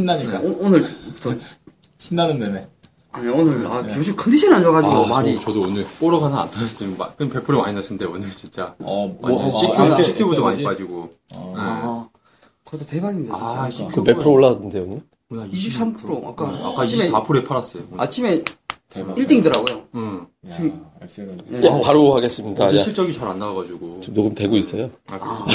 신나니까 오, 오늘 또 신나는 매매. 아니, 오늘 아, 요즘 컨디션이 안 좋아가지고 아, 말이 저, 도 오늘 뽀록 하나 안 터졌으면 막, 그럼 100% 마이너스인데 오늘 진짜. 어, 뭐, 아, 세- CQ도 많이? 빠지고. 어. 아, 그것도 대박입니다 진짜. 아, 그러니까. 그몇 프로 올라갔는데, 형님? 23% 아까 아까 아침에 24%에 팔았어요. 오늘. 아침에 대박. 1등이더라고요. 응. 야. 예. 예, 바로 하겠습니다. 어제 야, 실적이 잘 안 나와가지고. 지금 녹음 되고 있어요. 아, 그래요?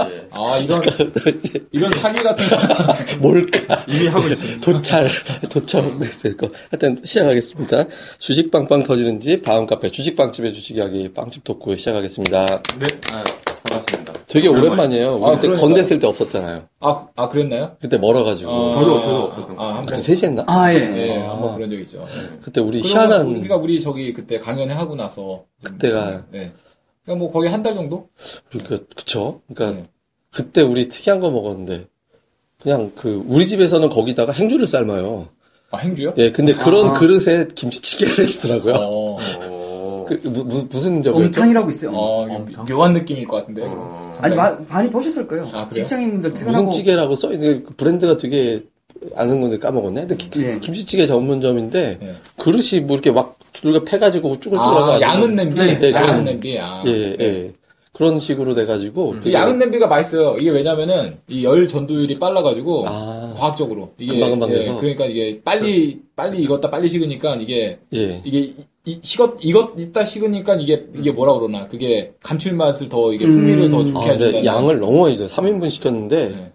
예. 아, 이런, 이런 사기 같은 거. 뭘까? 이미 하고 있습니다. 도찰, 도찰하고 있을 거. 하여튼 시작하겠습니다. 주식 빵빵 터지는 집, 다음 카페, 주식 빵집의 주식 이야기, 빵집 토크 시작하겠습니다. 네, 아, 반갑습니다. 되게 오랜만이에요. 우리 아, 그때 그러니까. 건댔을 때 없었잖아요. 아, 아, 그랬나요? 그때 멀어가지고. 어, 저도, 저도 없었던 거. 아, 한 번. 그때 셋이 했나? 아 예. 예, 한번 그런 적 있죠. 그때 우리 희한한, 우리가 우리 저기 그때 강연 하고 나서. 좀, 그때가- 네. 그러니까 뭐 거의 한 달 정도? 그, 그쵸? 그러니까 네. 그때 우리 특이한 거 먹었는데, 그냥 그, 우리 집에서는 거기다가 행주를 삶아요. 아, 행주요? 예, 근데 그런 그릇에 김치찌개를 해주더라고요. 어, 어, 그, 무, 무, 무슨 점이었죠? 옴탕이라고 있어요. 어, 이거 묘한 느낌일 것 같은데. 어. 아니 마, 많이 보셨을 거예요. 아? 직장인분들 퇴근하고 무슨 찌개라고 써 있는 그 브랜드가 되게 아는 건데 까먹었네. 근데 기- 예. 김치찌개 전문점인데 예. 그릇이 뭐 이렇게 막 두들겨 패가지고 쭈글쭈글하고 아, 양은 냄비? 네, 네, 양은 냄비, 아. 예, 예. 그런 식으로 돼가지고 그 되게- 양은 냄비가 맛있어요. 이게 왜냐면은 이 열 전도율이 빨라가지고 아. 과학적으로 이게 금방금방 예, 돼서. 그러니까 이게 빨리 빨리 익었다 빨리 식으니까 이게 예. 이게 이- 이- 식었 익었 있다 식으니까 이게 이게 뭐라 그러나 그게 감칠맛을 더 이게 풍미를 더 좋게 아, 근데 해준다는 양을 너무 줘요. 3인분 시켰는데 네.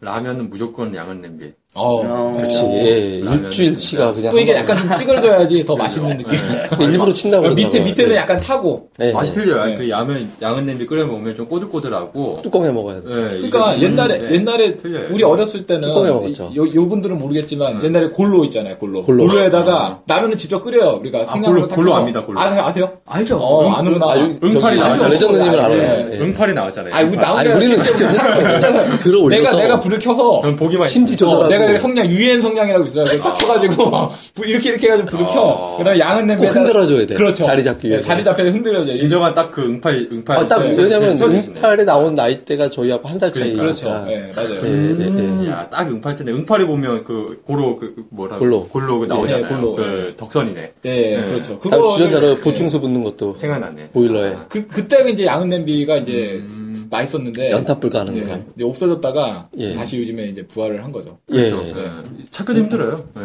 라면은 무조건 양은 냄비. 어. 어. 그렇지. 예, 일주일치가 그냥 또 이게 약간 좀 찌그러져야지 더 맛있는 느낌. 일부러 친다고 밑에. 밑에는 예. 약간 타고. 예, 맛이 예. 틀려요. 네. 그 양은, 양은 냄비 끓여 먹으면 좀 꼬들꼬들하고. 뚜껑에 먹어야 돼. 예, 그러니까 옛날에 옛날에 틀려요. 우리 어렸을 때는 뚜껑에 먹었죠. 요, 요 분들은 모르겠지만 옛날에 골로 있잖아요 골로 골로. 골로에다가 라면을 직접 끓여요 우리가 골로- 딱 골로 해서. 압니다, 골로. 아, 아세요? 알죠. 어 아는구나 아, 여기 응팔이 나왔죠. 레전드님을. 알아요. 예. 응팔이 나왔잖아요. 아 우리 나온 게 우리는 직접 했어요. 들어 올려서 내가 내가 불을 켜서 전 보기만 심지 했어요. 조절하고. 어, 내가 이렇게 성냥 유엔 성냥이라고 있어요. 그걸 딱 켜가지고 불 이렇게 이렇게 해가지고 불을 켜. 아. 그다음에 양은 냄비 꼭 흔들어줘야 돼. 그렇죠. 자리 잡기 네, 위해서. 자리 잡혀 흔들어줘야 돼. 진정한 딱 그 응팔, 응팔. 아, 딱. 왜냐면. 응팔에 나온 나이대가 저희하고 한살 차이. 그렇죠. 예 맞아요. 예, 예, 예. 야, 딱 응팔 텐데, 응팔에 보면 그, 고로, 그, 그 뭐라. 골로. 골로 그 나오잖아요. 예, 골로. 그, 덕선이네. 예, 네. 그렇죠. 그거 주전자로 보충수 붓는 것도 생각나네. 보일러에 그 그때 이제 양은 냄비가 이제 맛있었는데 연탄불 가는 예, 거. 이제 없어졌다가 예. 다시 요즘에 이제 부활을 한 거죠. 예. 그렇죠. 예. 예. 찾기도 힘들어요. 예.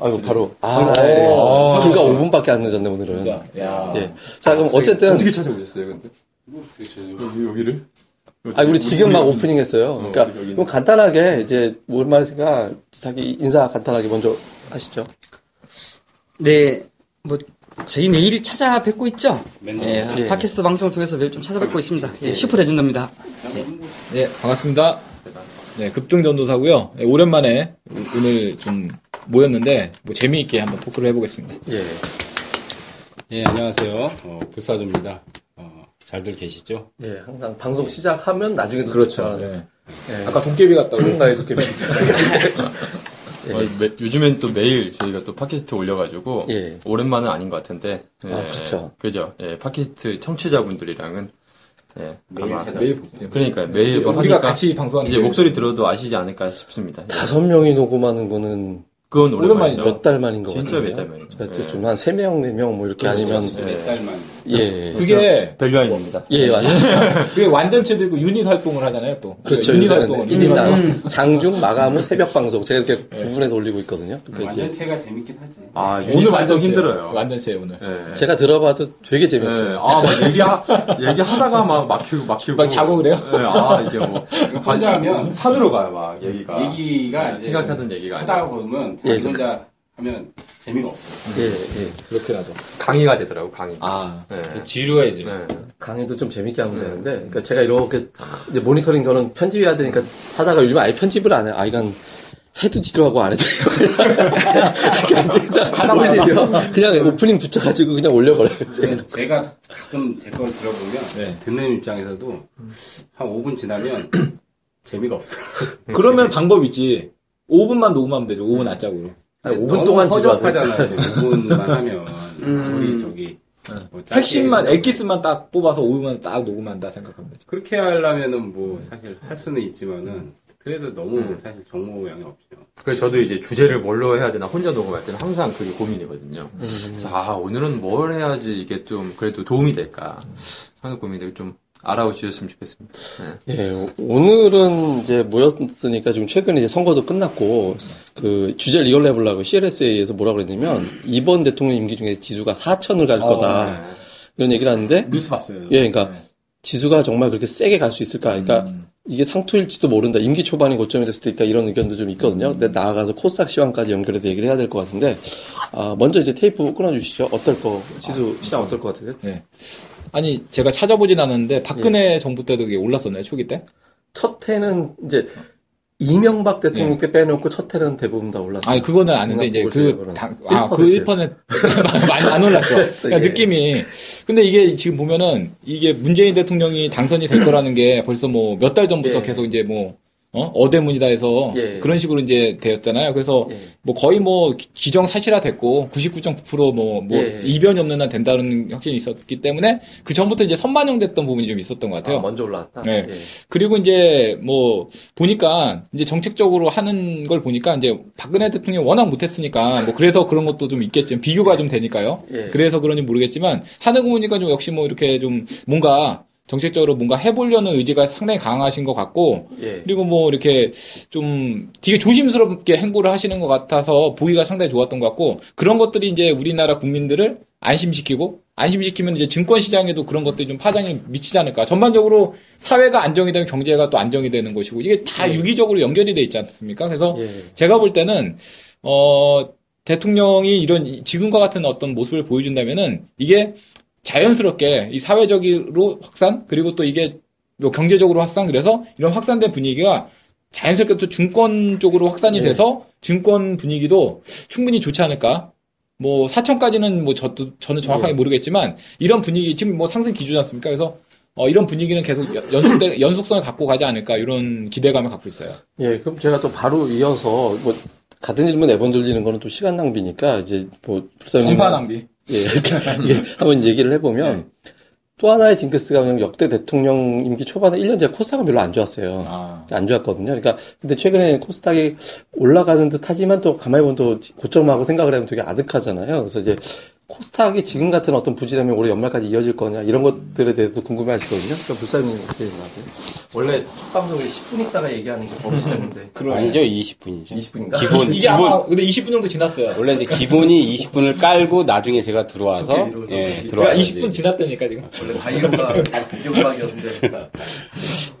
아이고 바로 아, 바로. 예. 아. 불과 5분밖에 안 늦었네 오늘은. 진짜. 야. 예. 자 그럼 어쨌든 어떻게 찾아오셨어요, 근데? 여기, 여기를? 아 우리 지금 막 오프닝 했어요. 그러니까 우리 여기는. 그럼 간단하게 이제 뭘 말 했으니까 자기 인사 간단하게 먼저 하시죠. 네, 뭐 저희 매일 찾아뵙고 있죠. 예, 예. 팟캐스트 방송을 통해서 매일 좀 찾아뵙고 있습니다. 예, 슈퍼 레전드입니다. 예, 반갑습니다. 네, 급등 전도사고요. 예, 오랜만에 오- 오늘 좀 모였는데 뭐 재미있게 한번 토크를 해보겠습니다. 예. 예, 안녕하세요. 어, 불사조입니다. 어, 잘들 계시죠? 예, 항상 방송 시작하면 나중에도 그렇죠. 예. 네. 예. 아까 도깨비 같다고. 전문가의 도깨비. 어, 매- 요즘엔 또 매일 저희가 또 팟캐스트 올려가지고 예. 오랜만은 아닌 것 같은데 예, 아, 그렇죠. 그죠 예, 팟캐스트 청취자분들이랑은 예, 매일 아마-. 매일 그러니까 매일 우리가 하니까 같이 방송하는 이제 게 목소리 들어도 아시지 않을까 싶습니다 예. 다섯 명이 녹음하는 거는 그건 오랜만이죠. 몇 달 만인 것 진짜 같아요. 몇달 만이죠. 예. 좀한 세 명, 네명뭐 이렇게 아니면 몇 달 만. 예. 그게 벨류아인입니다 예, 완전 그게 완전체도 있고 유닛 활동을 하잖아요 또. 그렇죠. 유닛 활동을. 유닛 나 활동. 장중 마감후 새벽 방송 제가 이렇게 구분해서 올리고 있거든요. 그러니까 이제 완전체가 재밌긴 하지. 아 오늘 완전체 힘들어요 완전체 오늘. 예. 제가 들어봐도 되게 예. 재미없어요. 아, 막 얘기하, 얘기하다가 막 막히고, 막히고. 막 자고 그래요? 예, 아, 이게 뭐. 혼자 하면 산으로 가요, 막, 얘기가. 얘기가 이제 생각하던 얘기가 하다. 보면 예, 자기 혼자 하면 재미가 없어. 예, 예. 그렇긴 하죠. 강의가 되더라고, 강의. 아. 예. 지루해 이제. 예. 강의도 좀 재밌게 하면 되는데, 그러니까 제가 이렇게 이제 모니터링 저는 편집해야 되니까 하다가 요즘 아예 편집을 안 해요. 아, 이건 해도 지루하고 안 해도 진짜 올리면 그냥 오프닝 붙여가지고 그냥 올려버려요. 근데 제가 가끔 제 걸 들어보면 네. 듣는 입장에서도 한 5분 지나면 재미가 없어. 그러면 방법 있지. 5분만 녹음하면 되죠. 5분 안짝으로. 아니, 5분 너무 동안 허접하잖아요. 지루하잖아요. 5분만 하면 우리 저기 뭐 짧게 핵심만 엑기스만 딱 뽑아서 5분만 딱 녹음한다 생각하면 되죠. 그렇게 하려면은 뭐 사실 할 수는 있지만은 그래도 너무 사실 정모양이 없죠. 그래서 저도 이제 주제를 뭘로 해야 되나 혼자 녹음할 때는 항상 그게 고민이거든요. 그래서 아 오늘은 뭘 해야지 이게 좀 그래도 도움이 될까 하는 고민들 좀 알아주셨으면 좋겠습니다. 네. 예, 오늘은 이제 모였으니까 지금 최근에 이제 선거도 끝났고, 그, 주제를 이걸로 해보려고 CLSA에서 뭐라 그랬냐면, 이번 대통령 임기 중에 지수가 4천을 갈 거다. 이런 얘기를 하는데, 뉴스 봤어요. 예, 그러니까 네. 지수가 정말 그렇게 세게 갈 수 있을까? 그러니까 이게 상투일지도 모른다. 임기 초반이 고점이 될 수도 있다. 이런 의견도 좀 있거든요. 근데 나아가서 코스닥 시황까지 연결해서 얘기를 해야 될 것 같은데, 아, 먼저 이제 테이프 끊어주시죠. 어떨 거, 지수 시장 어떨 것 같으세요? 네. 아니 제가 찾아보진 않았는데 박근혜 정부 때도 이게 올랐었나요 초기 때? 첫 해는 이제 이명박 대통령께 빼놓고 첫 해는 대부분 다 올랐어요. 아니 그거는 아는데 이제 보세요, 그 그럼. 당, 아, 그1% 많이 안 올랐죠. 그러니까 예. 느낌이 근데 이게 지금 보면은 이게 문재인 대통령이 당선이 될 거라는 게 벌써 뭐 몇 달 전부터 예. 계속 이제 뭐 어? 어대문이다 해서 예. 그런 식으로 이제 되었잖아요. 그래서 예. 뭐 거의 뭐 기- 기정 사실화 됐고 99.9%뭐 뭐 예. 이변이 없는 한 된다는 확신이 있었기 때문에 그 전부터 이제 선반영됐던 부분이 좀 있었던 것 같아요. 아, 먼저 올라왔다. 네. 예. 그리고 이제 뭐 보니까 이제 정책적으로 하는 걸 보니까 이제 박근혜 대통령이 워낙 못했으니까 뭐 그래서 그런 것도 좀 있겠지만 비교가 좀 되니까요. 예. 그래서 그런지 모르겠지만 하는 거 보니까 좀 역시 뭐 이렇게 좀 뭔가 정책적으로 뭔가 해보려는 의지가 상당히 강하신 것 같고 예. 그리고 뭐 이렇게 좀 되게 조심스럽게 행보를 하시는 것 같아서 보기가 상당히 좋았던 것 같고 그런 것들이 이제 우리나라 국민들을 안심시키고 안심시키면 이제 증권 시장에도 그런 것들이 좀 파장이 미치지 않을까. 전반적으로 사회가 안정이 되면 경제가 또 안정이 되는 것이고 이게 다 유기적으로 연결이 돼 있지 않습니까? 그래서 예. 제가 볼 때는 어 대통령이 이런 지금과 같은 어떤 모습을 보여준다면은 이게 자연스럽게 이 사회적으로 확산 그리고 또 이게 뭐 경제적으로 확산 그래서 이런 확산된 분위기가 자연스럽게 또 증권 쪽으로 확산이 네. 돼서 증권 분위기도 충분히 좋지 않을까. 뭐 4천까지는 뭐 저도 저는 정확하게 네. 모르겠지만 이런 분위기 지금 뭐 상승 기준이 않습니까? 그래서 어, 이런 분위기는 계속 연- 연속돼, 연속성을 갖고 가지 않을까 이런 기대감을 갖고 있어요. 예, 그럼 제가 또 바로 이어서 뭐 같은 질문 네번 돌리는 거는 또 시간 낭비니까 이제 뭐 불사님 전파 낭비. 예, 이게 한번 얘기를 해보면 또 하나의 징크스가 그냥 역대 대통령 임기 초반에 1년 전에 코스닥은 별로 안 좋았어요. 아. 안 좋았거든요. 그러니까 근데 최근에 코스닥이 올라가는 듯 하지만 또 가만히 보면 또 고점하고 생각을 해보면 되게 아득하잖아요. 그래서 이제 코스닥이 지금 같은 어떤 부진함이 올해 연말까지 이어질 거냐 이런 것들에 대해서 궁금해 하시거든요. 그러니까 불사님 어떻게 생각하세요? 원래 첫 방송에 10분 있다가 얘기하는 게 버릇이었는데 아니죠, 20분이죠. 20분인가? 기본, 이게 기본. 아마 근데 20분 정도 지났어요. 원래 이제 기본이 20분을 깔고 나중에 제가 들어와서. 예, 그러니까 들어와서. 20분 지났다니까 지금. 원래 바이오가 비교음악이었는데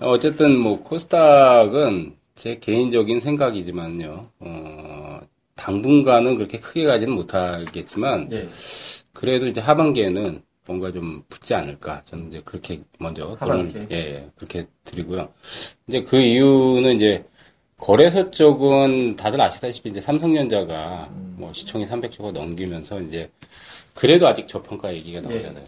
어쨌든 뭐 코스닥은 제 개인적인 생각이지만요. 어, 당분간은 그렇게 크게 가지는 못하겠지만 예. 그래도 이제 하반기에는 뭔가 좀 붙지 않을까. 저는 이제 그렇게 먼저 하반기에? 돈을 예, 예, 그렇게 드리고요. 이제 그 이유는 이제 거래소 쪽은 다들 아시다시피 이제 삼성전자가 뭐 시총이 300조가 넘기면서 이제 그래도 아직 저평가 얘기가 나오잖아요.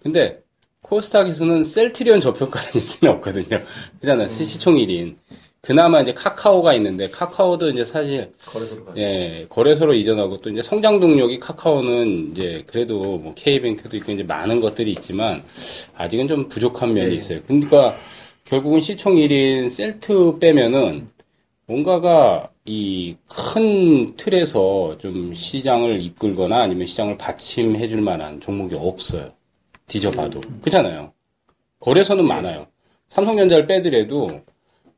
근데 코스닥에서는 셀트리온 저평가라는 얘기는 없거든요. 그잖아요. 시총 1인. 그나마 이제 카카오가 있는데 카카오도 이제 사실 거래소로. 예, 거래소로 이전하고 또 이제 성장 동력이 카카오는 이제 그래도 뭐 K뱅크도 있고 이제 많은 것들이 있지만 아직은 좀 부족한 면이 네. 있어요. 그러니까 결국은 시총 1인 셀트 빼면은 뭔가가 이 큰 틀에서 좀 시장을 이끌거나 아니면 시장을 받침해 줄 만한 종목이 없어요. 뒤져봐도. 그렇잖아요. 거래소는 많아요. 삼성전자를 빼더라도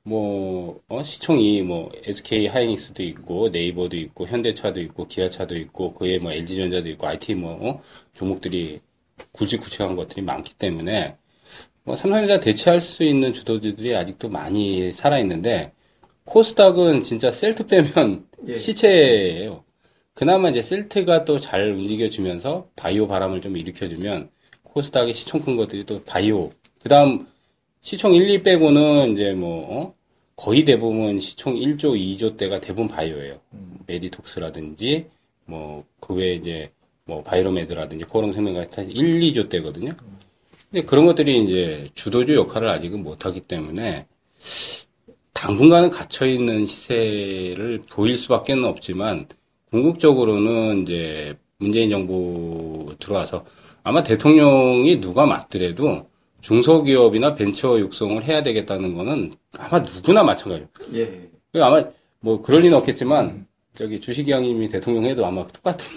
뭐 어, 시총이 뭐 SK 하이닉스도 있고 네이버도 있고 현대차도 있고 기아차도 있고 그에 뭐 LG전자도 있고 IT 뭐 어? 종목들이 굵직굵직한 것들이 많기 때문에 뭐 삼성전자 대체할 수 있는 주도주들이 아직도 많이 살아 있는데 코스닥은 진짜 셀트 빼면 예. 시체예요. 그나마 이제 셀트가 또 잘 움직여주면서 바이오 바람을 좀 일으켜주면 코스닥의 시총 큰 것들이 또 바이오. 그 다음 시총 1, 2 빼고는 이제 뭐, 어? 거의 대부분 시총 1조, 2조 대가 대부분 바이오예요. 메디톡스라든지, 뭐, 그 외에 이제, 뭐, 바이로메드라든지, 코오롱 생명까지 다 1, 2조 대거든요. 근데 그런 것들이 이제 주도주 역할을 아직은 못하기 때문에, 당분간은 갇혀 있는 시세를 보일 수밖에 없지만, 궁극적으로는 이제 문재인 정부 들어와서 아마 대통령이 누가 맡더라도 중소기업이나 벤처 육성을 해야 되겠다는 거는 아마 누구나 마찬가지예요. 예. 그 아마 뭐 그럴 리는 없겠지만 저기 주식이양님이 대통령 해도 아마 똑같은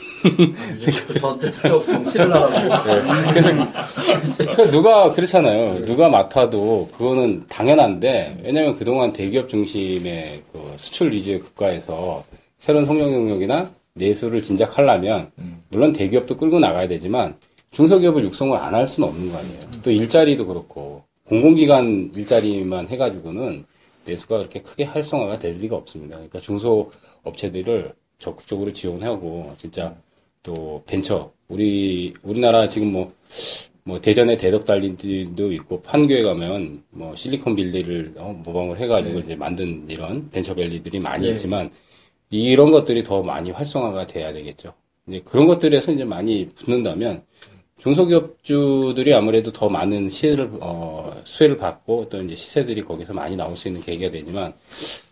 저한테 저 정치를 하라고. 그 누가 그렇잖아요. 누가 맡아도 그거는 당연한데 왜냐하면 그동안 대기업 중심의 그 수출 위주의 국가에서 새로운 성장 영역이나 내수를 진작하려면 물론 대기업도 끌고 나가야 되지만 중소기업을 육성을 안 할 수는 없는 거 아니에요. 또 일자리도 그렇고 공공기관 일자리만 해가지고는 내수가 그렇게 크게 활성화가 될 리가 없습니다. 그러니까 중소업체들을 적극적으로 지원하고 진짜 또 벤처 우리 우리나라 지금 뭐뭐 대전에 대덕 달린도 있고 판교에 가면 뭐 실리콘밸리를 어, 모방을 해가지고 이제 만든 이런 벤처밸리들이 많이 있지만 이런 것들이 더 많이 활성화가 돼야 되겠죠. 이제 그런 것들에서 이제 많이 붙는다면 중소기업주들이 아무래도 더 많은 시혜를 어, 수혜를 받고 또 이제 시세들이 거기서 많이 나올 수 있는 계기가 되지만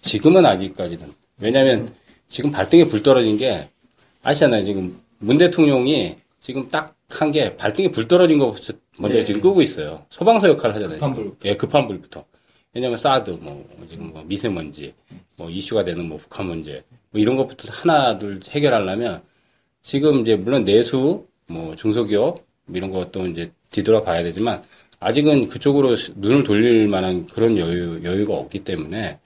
지금은 아직까지는 왜냐하면 지금 발등에 불 떨어진 게 아시잖아요. 지금 문 대통령이 지금 딱 한 게 발등에 불 떨어진 거부터 먼저 지금 끄고 있어요. 소방서 역할을 하잖아요. 급한 불. 예, 급한 불부터. 왜냐면 사드, 뭐, 지금 뭐 미세먼지, 뭐 이슈가 되는 뭐 북한 문제, 뭐 이런 것부터 하나, 둘 해결하려면 지금 이제 물론 내수, 뭐 중소기업, 뭐 이런 것도 이제 뒤돌아 봐야 되지만 아직은 그쪽으로 눈을 돌릴 만한 그런 여유, 여유가 없기 때문에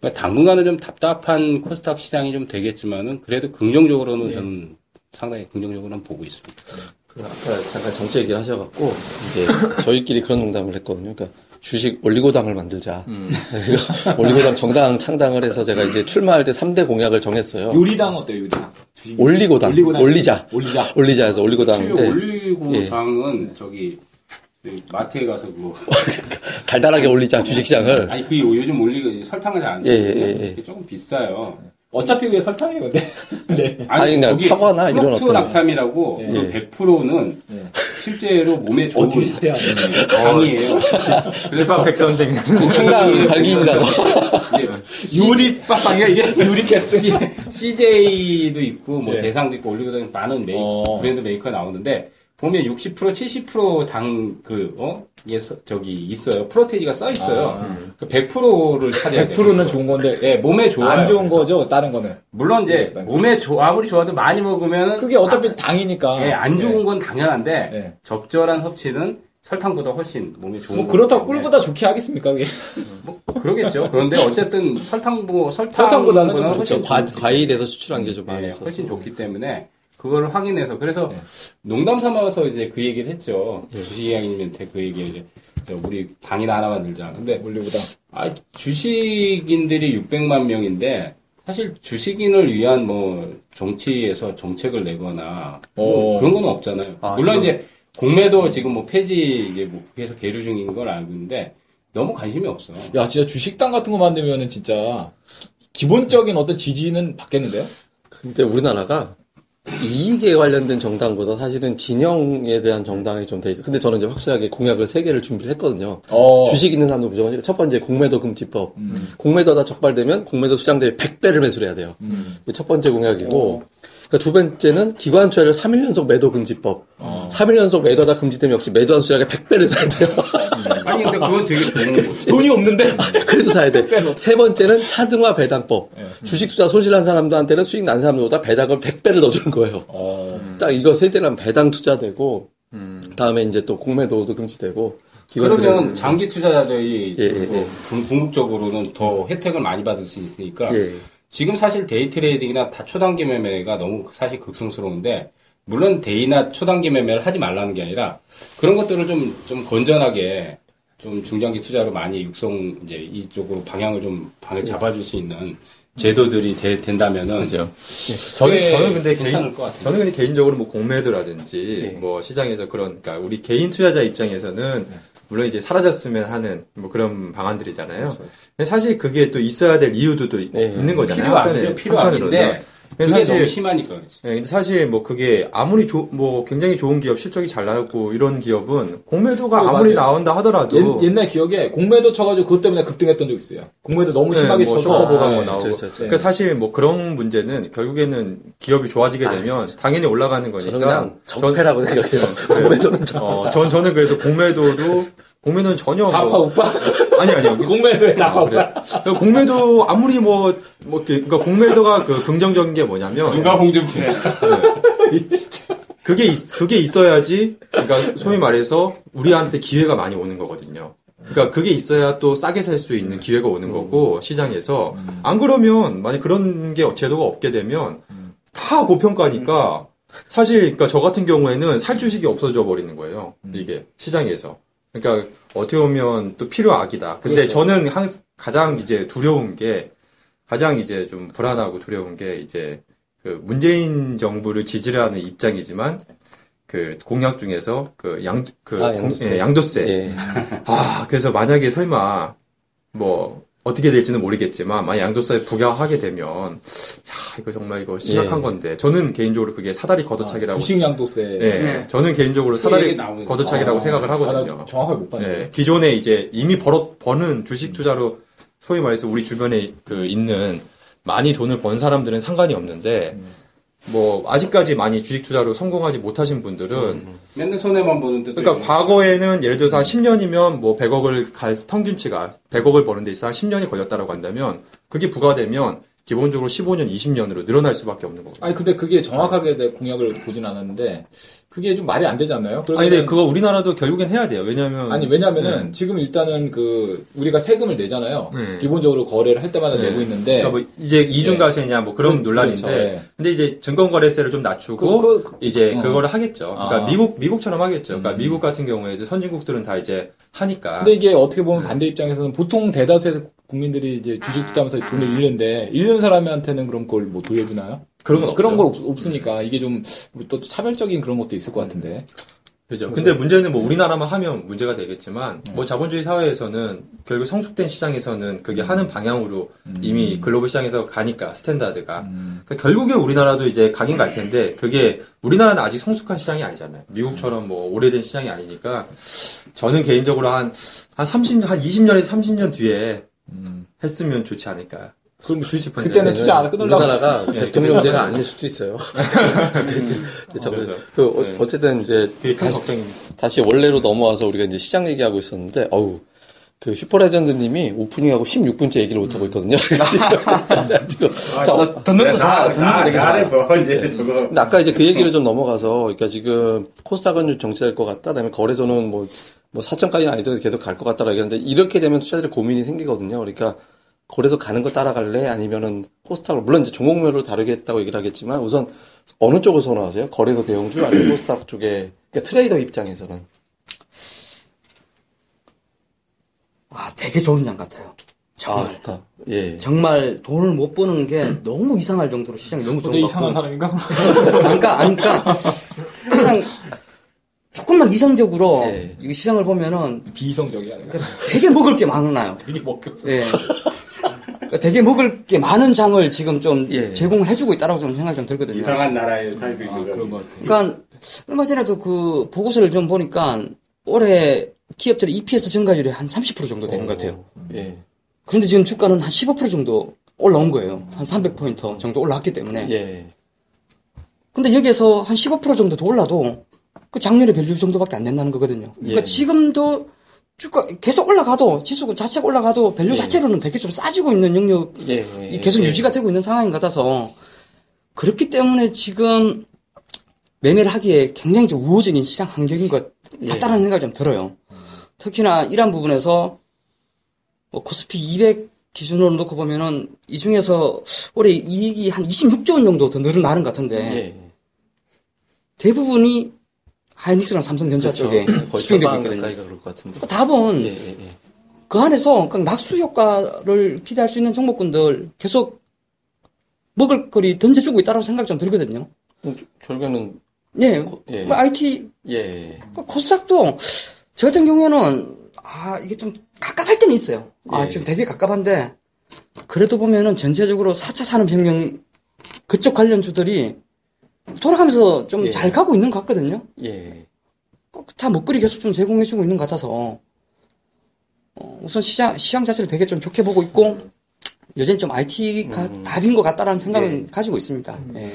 그러니까 당분간은 좀 답답한 코스닥 시장이 좀 되겠지만은 그래도 긍정적으로는 저는 상당히 긍정적으로는 보고 있습니다. 그 아까 잠깐 정치 얘기를 하셔갖고 이제 저희끼리 그런 농담을 했거든요. 그러니까 주식 올리고당을 만들자. 그러니까 올리고당 정당 창당을 해서 제가 이제 출마할 때 3대 공약을 정했어요. 요리당 어때요, 요리당? 올리고당. 올리고당. 올리자. 올리자. 올리자 해서 올리고당 인데 올리고 예. 당은 저기 그 마트에 가서 그거 달달하게 올리자 주식시장을. 아니 그 요즘 올리고 설탕을 잘안 예, 쓰는데 예, 예. 조금 비싸요. 어차피 그게 설탕이에요, 근데. 네. 아니, 그냥 거기 사과나 이런 어떤- 낙탐이라고 예. 그 100%는 실제로 몸에 좋은 어떻게 자세하게. 당이에요. 그래서 백 선생 창당 발기인이라서. 이제 요리 빡빵이야, 이게? 요리 캐스팅. CJ도 있고 뭐 예. 대상도 있고 올리고당 많은 메이, 어. 브랜드 메이커 나오는데 보면 60% 70%당 그 어? 예, 서- 저기 있어요. 프로테이지가 써 있어요. 그 100%를 찾아야 돼요. 100%는 좋은 건데. 예, 몸에 좋아요. 안 좋은 그래서. 거죠, 다른 거는. 물론 이제 네. 몸에 좋 아무리 좋아도 많이 먹으면 그게 어차피 당이니까. 예, 안 좋은 건 당연한데 예. 적절한 섭취는 설탕보다 훨씬 몸에 좋은 뭐 그렇다고 꿀보다 좋게 하겠습니까, 그게? 뭐 그러겠죠. 그런데 어쨌든 설탕보 설탕보다는 좀 훨씬 좋죠. 과, 좋- 과일에서 추출한 게 좀 많이 예, 있어서. 훨씬 좋기 때문에 그거를 확인해서 그래서 네. 농담 삼아서 이제 그 얘기를 했죠. 예. 주식이양님한테 그 얘기를 이제 저 우리 당이나 하나 만들자. 근데 올리고당. 아, 주식인들이 600만 명인데 사실 주식인을 위한 뭐 정치에서 정책을 내거나 뭐 어. 그런 건 없잖아요. 아, 물론 지금- 이제 국내도 지금 뭐 폐지 이제 뭐 국회에서 계류 중인 걸 알고 있는데 너무 관심이 없어. 야, 진짜 주식당 같은 거 만들면은 진짜 기본적인 어떤 지지는 받겠는데요? 근데 우리나라가 이익에 관련된 정당보다 사실은 진영에 대한 정당이 좀 돼 있어. 근데 저는 이제 확실하게 공약을 세 개를 준비를 했거든요. 어. 음. 주식 있는 사람도 무조건 첫 번째 공매도 금지법. 공매도가 적발되면 공매도 수장 대비 100배를 매수를 해야 돼요. 음. 첫 번째 공약이고 어. 그러니까 두 번째는 기관 투자를 3일 연속 매도 금지법. 어. 3일 연속 매도하다 금지되면 역시 매도한 수량의 100배를 사야 돼요. 아니 근데 그건 되게 좋은 거지. 돈이 없는데? 그래도 사야 돼. 세 번째는 차등화 배당법. 예. 주식 투자 손실한 사람들한테는 수익 난 사람들보다 배당을 100배를 넣어주는 거예요. 어. 딱 이거 세 대는 배당 투자되고 다음에 이제 또 공매도도 금지되고 그러면 장기 투자자들이 예, 예, 뭐 궁- 궁극적으로는 더 혜택을 많이 받을 수 있으니까 예. 지금 사실 데이 트레이딩이나 다 초단기 매매가 너무 사실 극성스러운데 물론 데이나 초단기 매매를 하지 말라는 게 아니라 그런 것들을 좀 좀 건전하게 좀 중장기 투자로 많이 육성 이제 이쪽으로 방향을 좀 방을 잡아줄 수 있는 제도들이 되- 된다면은 저는, 그게 저는 근데 개인. 저는 근데 개인적으로 뭐 공매도라든지 예. 뭐 시장에서 그런, 그러니까 우리 개인 투자자 입장에서는 물론 이제 사라졌으면 하는 뭐 그런 방안들이잖아요. 근데 사실 그게 또 있어야 될 이유도 또 예. 있는 거잖아요. 필요하죠. 한편에- 필요한데 한편으로는. 사실 심하니까 그렇지. 예, 근데 사실 뭐 그게 아무리 조, 뭐 굉장히 좋은 기업, 실적이 잘 나고 이런 기업은 공매도가 네, 아무리 맞아요. 나온다 하더라도 옛, 날 기억에 공매도 쳐가지고 그것 때문에 급등했던 적 있어요. 공매도 너무 네, 심하게 뭐 쳐서. 슈퍼보가 네. 뭐 나오고. 그쵸, 그쵸, 그쵸. 그러니까 사실 뭐 그런 문제는 결국에는 기업이 좋아지게 되면 당연히 올라가는 거니까. 적폐라고 생각해요. 공매도는 적폐. 어, 전 저는 그래서 공매도도 공매도는 전혀 좌파 뭐, 우파? 아니 아니요. 공매도의 좌파 우파? 그러니까 공매도 아무리 뭐, 뭐 이렇게- 그러니까 공매도가 그 긍정적인 게 뭐냐면 누가 홍준표야? 그게 있, 그게 있어야지 그러니까 소위 말해서 우리한테 기회가 많이 오는 거거든요. 그러니까 그게 있어야 또 싸게 살 수 있는 기회가 오는 거고 시장에서 안 그러면 만약 그런 게 제도가 없게 되면 다 고평가니까 사실 그러니까 저 같은 경우에는 살 주식이 없어져 버리는 거예요. 이게 시장에서. 그러니까 어떻게 보면 또 필요악이다. 근데 그렇죠. 저는 항 가장 이제 두려운 게 가장 이제 좀 불안하고 두려운 게 이제 그 문재인 정부를 지지를 하는 입장이지만 그 공약 중에서 그 양 그 아, 양도세. 예, 양도세. 예. 아 그래서 만약에 설마 뭐 어떻게 될지는 모르겠지만 만약 양도세 부과하게 되면 야 이거 정말 이거 심각한 예. 건데 저는 개인적으로 그게 사다리 걷어차기라고 주식 양도세. 예, 네. 저는 개인적으로 그 사다리. 걷어차기라고 생각을 아, 하거든요. 나 정확하게 못 봤네. 예, 기존에 이제 이미 벌어 버는 주식 투자로 소위 말해서 우리 주변에 그 있는 많이 돈을 번 사람들은 상관이 없는데 뭐 아직까지 많이 주식 투자로 성공하지 못하신 분들은 맨날 손해만 보는데. 그러니까 과거에는 예를 들어서 한 10년이면 뭐 100억을 갈 평균치가 100억을 버는 데 있어 한 10년이 걸렸다라고 한다면 그게 부과되면 기본적으로 15년, 20년으로 늘어날 수밖에 없는 거거든요. 아니 근데 그게 정확하게 내 공약을 보진 않았는데 그게 좀 말이 안 되지 않나요? 그러면은- 아니 근데 그거 우리나라도 결국엔 해야 돼요. 왜냐하면 아니 왜냐면은 지금 일단은 그 우리가 세금을 내잖아요. 네. 기본적으로 거래를 할 때마다 네. 내고 있는데 그러니까 뭐 이제 이중과세냐 뭐 그런 그렇죠. 논란인데 그렇죠. 예. 근데 이제 증권거래세를 좀 낮추고 그- 그- 이제 어. 그거를 하겠죠. 그러니까 아. 음. 미국 미국처럼 하겠죠. 그러니까 미국 같은 경우에도 선진국들은 다 이제 하니까 근데 이게 어떻게 보면 반대 입장에서는 보통 대다수의 국민들이 이제 주식 투자하면서 돈을 잃는데 잃는 사람한테는 그럼 그걸 뭐 돌려주나요? 그런 건 그런 없죠. 걸 없, 으니까 이게 좀 또 차별적인 그런 것도 있을 것 같은데. 그죠. 근데 문제는 뭐 우리나라만 하면 문제가 되겠지만 음. 뭐 자본주의 사회에서는 결국 성숙된 시장에서는 그게 음. 하는 방향으로 이미 글로벌 시장에서 가니까 스탠다드가 음. 그러니까 결국에 우리나라도 이제 가긴 갈 텐데 그게 우리나라는 아직 성숙한 시장이 아니잖아요. 미국처럼 뭐 오래된 시장이 아니니까 저는 개인적으로 한한 30, 한 20년에서 30년 뒤에 음. 했으면 좋지 않을까. 그럼 주. 그때는 투자 안 끊으려고. 우리나라가 예, 대통령제가 아닐 수도 있어요. 그래서. 그 어, 네. 어쨌든 이제 다시 걱정입니다. 다시 원래로 넘어와서 우리가 이제 시장 얘기하고 있었는데, 어우, 그 슈퍼레전드님이 오프닝하고 16분째 얘기를 못하고 있거든요. 지금. 자, 어, 듣는 거 좋아요. 듣는 거 되게 좋아요. 뭐 이제 저거. 근데 아까 이제 그 얘기를 좀 넘어가서, 그러니까 지금 코스닥은 정체될 것 같다. 그다음에 거래소는 뭐, 뭐 4천까지는 아니더라도 계속 갈 것 같다라고 얘기하는데, 이렇게 되면 투자들이 고민이 생기거든요. 그러니까 거래소 가는 거 따라갈래? 아니면은 코스닥을, 물론 이제 종목별로 다르겠다고 얘기를 하겠지만, 우선 어느 쪽을 선호하세요? 거래소 대형주 아니면 코스닥 쪽에, 그러니까 트레이더 입장에서는. 아, 되게 좋은 장 같아요. 정말. 아, 좋다. 예. 정말 돈을 못 버는 게 너무 이상할 정도로 시장이 너무 좋은 것 이상한 같고. 사람인가? 그러니까, 아니, 그러니까, 그냥, 조금만 이성적으로, 예. 이 시장을 보면은, 비이성적이야. 그러니까 되게 먹을 게 많아요. 되게. 예. 그러니까 되게 먹을 게 많은 장을 지금 좀 예. 제공을 해주고 있다라고 저는 생각이 좀 들거든요. 이상한 나라에 살고 있는 아, 그런 것 같아. 그러니까, 얼마 전에도 그 보고서를 좀 보니까, 올해 기업들의 EPS 증가율이 한 30% 정도 되는 것 같아요. 예. 그런데 지금 주가는 한 15% 정도 올라온 거예요. 한 300포인트 정도 올라왔기 때문에. 예. 근데 여기에서 한 15% 정도 더 올라도 그 작년의 value 정도밖에 안 된다는 거거든요. 그러니까 예. 지금도 주가 계속 올라가도 지수 자체가 올라가도 value 예. 자체로는 되게 좀 싸지고 있는 영역 예. 이 계속 유지가 되고 있는 상황인 것 같아서 그렇기 때문에 지금 매매를 하기에 굉장히 좀 우호적인 시장 환경인 것 같다는 생각이 좀 들어요. 특히나 이런 부분에서 뭐 코스피 200 기준으로 놓고 보면은 이 중에서 올해 이익이 한 26조 원 정도 더 늘어나는 것 같은데 예. 대부분이 하이닉스랑 삼성전자 쪽에 그렇죠. 거의 집중되고 있거든요. 그럴 것 같은데. 그 답은 예, 예, 예. 그 안에서 낙수 효과를 기대할 수 있는 종목군들 계속 먹을 거리 던져주고 있다고 생각 좀 들거든요. 결국에는 예, 예. 뭐 IT 예. 그 코스닥도 저 같은 경우에는 아 이게 좀 갑갑할 때는 있어요. 아 예. 지금 되게 갑갑한데 그래도 보면은 전체적으로 4차 산업혁명 그쪽 관련주들이 돌아가면서 좀 예. 잘 가고 있는 것 같거든요. 예. 다 먹거리 계속 좀 제공해주고 있는 것 같아서 어, 우선 시장 시장 자체를 되게 좀 좋게 보고 있고 여전히 좀 IT가 답인 것 같다라는 생각은 가지고 있습니다. 예.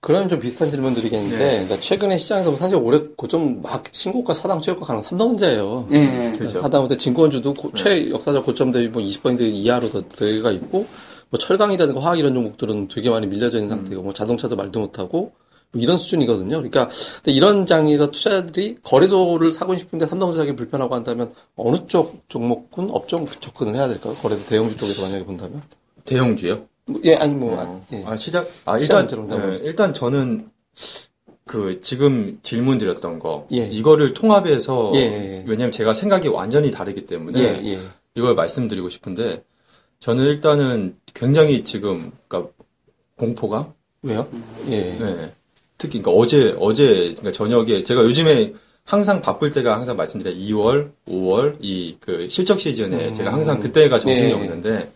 그러면 좀 비슷한 질문 드리겠는데, 네. 그러니까 최근에 시장에서 사실 올해 고점 막 신고가 사당 최고가 가는 삼성전자예요. 예, 예. 그렇죠. 하다못해 증권주도 고- 최 역사적 고점 대비 뭐 20% 이하로 더 되가 있고, 뭐 철강이라든가 화학 이런 종목들은 되게 많이 밀려져 있는 상태고, 뭐 자동차도 말도 못하고, 뭐 이런 수준이거든요. 그러니까 이런 장에서 투자자들이 거래소를 사고 싶은데 삼성전자가 불편하고 한다면 어느 쪽 종목군 업종 접근을 해야 될까요? 거래소 대형주 쪽에서 만약에 본다면? 대형주요? 뭐, 예, 아니 뭐, 아, 예. 아, 시작, 아, 일단. 예, 일단 저는 그 지금 질문 드렸던 거, 예. 이거를 통합해서, 예, 예, 예. 왜냐면 제가 생각이 완전히 다르기 때문에, 예, 예. 이걸 말씀드리고 싶은데, 저는 일단은 굉장히 지금, 그러니까 공포감? 왜요? 예. 네. 특히, 그러니까 어제, 어제, 그러니까 저녁에, 제가 요즘에 항상 바쁠 때가 항상 말씀드려 2월, 5월, 이 그 실적 시즌에 제가 항상 그때가 정신이 네. 없는데,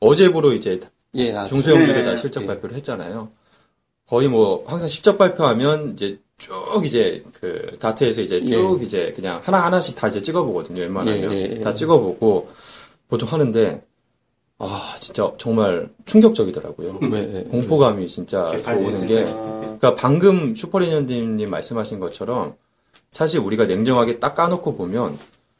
어제부로 이제 예, 나 중소형주들 다 네. 실적 예. 발표를 했잖아요. 거의 뭐 항상 실적 발표하면 이제 쭉 이제 그 다트에서 이제 쭉 이제 그냥 하나 하나씩 다 이제 찍어보거든요. 웬만하면 예, 예, 예. 다 찍어보고 보통 하는데 아 진짜 정말 충격적이더라고요. 왜, 예. 공포감이 진짜 오는 게 그러니까 방금 슈퍼리년님 말씀하신 것처럼 사실 우리가 냉정하게 딱 까놓고 보면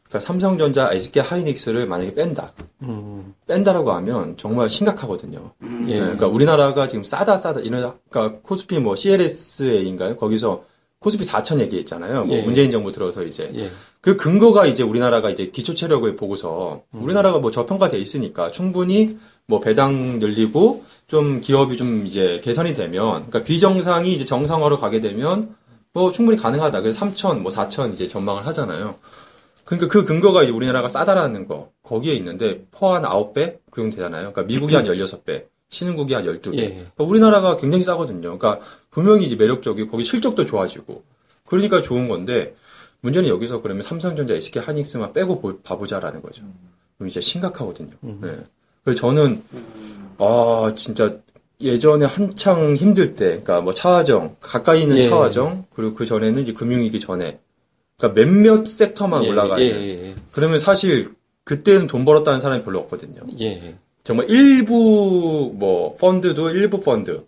그러니까 삼성전자, SK 하이닉스를 만약에 뺀다. 음, 뺀다라고 하면 정말 심각하거든요. 예. 네, 그러니까 우리나라가 지금 싸다 싸다 이런 그러니까 코스피 뭐 CLSA인가요? 거기서 코스피 4천 얘기했잖아요. 뭐 예. 문재인 정부 들어서 이제 예. 그 근거가 이제 우리나라가 이제 기초 체력을 보고서 우리나라가 뭐 저평가돼 있으니까 충분히 뭐 배당 늘리고 좀 기업이 좀 이제 개선이 되면 그러니까 비정상이 이제 정상화로 가게 되면 뭐 충분히 가능하다. 그래서 3천 뭐 4천 이제 전망을 하잖아요. 그러니까 그 근거가 이제 우리나라가 싸다라는 거 거기에 있는데 포한 9배 그 정도 되잖아요. 그러니까 미국이 한 16배, 신흥국이 한 12배. 예. 그러니까 우리나라가 굉장히 싸거든요. 그러니까 분명히 이제 매력적이고 거기 실적도 좋아지고 그러니까 좋은 건데 문제는 여기서 그러면 삼성전자, SK 하이닉스만 빼고 보- 봐보자라는 거죠. 그럼 이제 심각하거든요. 네. 그래서 저는 아 진짜 예전에 한창 힘들 때, 그러니까 뭐 차화정 가까이 있는 예. 차화정 그리고 그 전에는 이제 금융위기 전에 그러니까 몇몇 섹터만 예, 올라가는. 예, 예, 그러면 사실 그때는 돈 벌었다는 사람이 별로 없거든요. 예. 예. 정말 일부 뭐 펀드도 일부 펀드